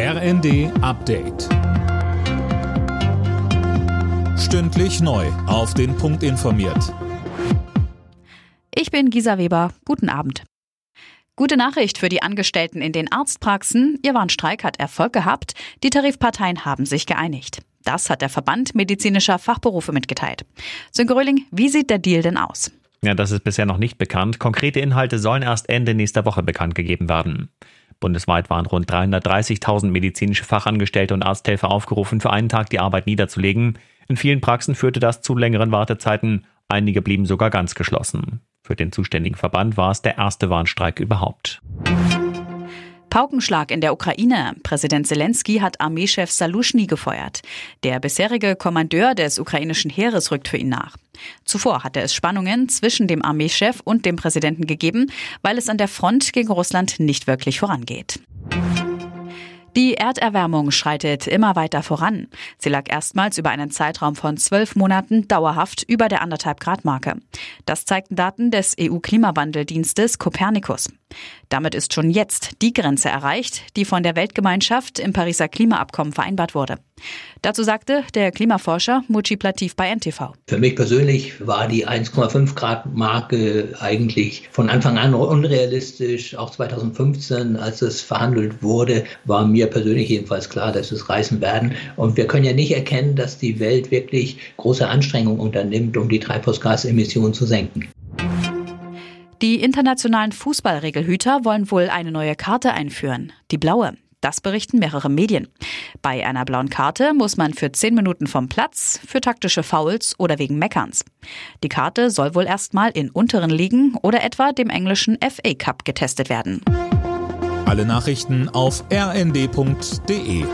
RND Update. Stündlich neu. Auf den Punkt informiert. Ich bin Gisa Weber. Guten Abend. Gute Nachricht für die Angestellten in den Arztpraxen. Ihr Warnstreik hat Erfolg gehabt. Die Tarifparteien haben sich geeinigt. Das hat der Verband medizinischer Fachberufe mitgeteilt. Sönke Röhling, wie sieht der Deal denn aus? Ja, das ist bisher noch nicht bekannt. Konkrete Inhalte sollen erst Ende nächster Woche bekannt gegeben werden. Bundesweit waren rund 330.000 medizinische Fachangestellte und Arzthelfer aufgerufen, für einen Tag die Arbeit niederzulegen. In vielen Praxen führte das zu längeren Wartezeiten. Einige blieben sogar ganz geschlossen. Für den zuständigen Verband war es der erste Warnstreik überhaupt. Paukenschlag in der Ukraine. Präsident Zelensky hat Armeechef Salushny gefeuert. Der bisherige Kommandeur des ukrainischen Heeres rückt für ihn nach. Zuvor hatte es Spannungen zwischen dem Armeechef und dem Präsidenten gegeben, weil es an der Front gegen Russland nicht wirklich vorangeht. Die Erderwärmung schreitet immer weiter voran. Sie lag erstmals über einen Zeitraum von zwölf Monaten dauerhaft über der anderthalb Grad Marke. Das zeigten Daten des EU-Klimawandeldienstes Copernicus. Damit ist schon jetzt die Grenze erreicht, die von der Weltgemeinschaft im Pariser Klimaabkommen vereinbart wurde. Dazu sagte der Klimaforscher Mucci Plativ bei NTV. Für mich persönlich war die 1,5 Grad Marke eigentlich von Anfang an unrealistisch. Auch 2015, als es verhandelt wurde, war mir persönlich jedenfalls klar, dass es reißen werden. Und wir können ja nicht erkennen, dass die Welt wirklich große Anstrengungen unternimmt, um die Treibhausgasemissionen zu senken. Die internationalen Fußballregelhüter wollen wohl eine neue Karte einführen, die blaue. Das berichten mehrere Medien. Bei einer blauen Karte muss man für zehn Minuten vom Platz, für taktische Fouls oder wegen Meckerns. Die Karte soll wohl erstmal in unteren Ligen oder etwa dem englischen FA Cup getestet werden. Alle Nachrichten auf rnd.de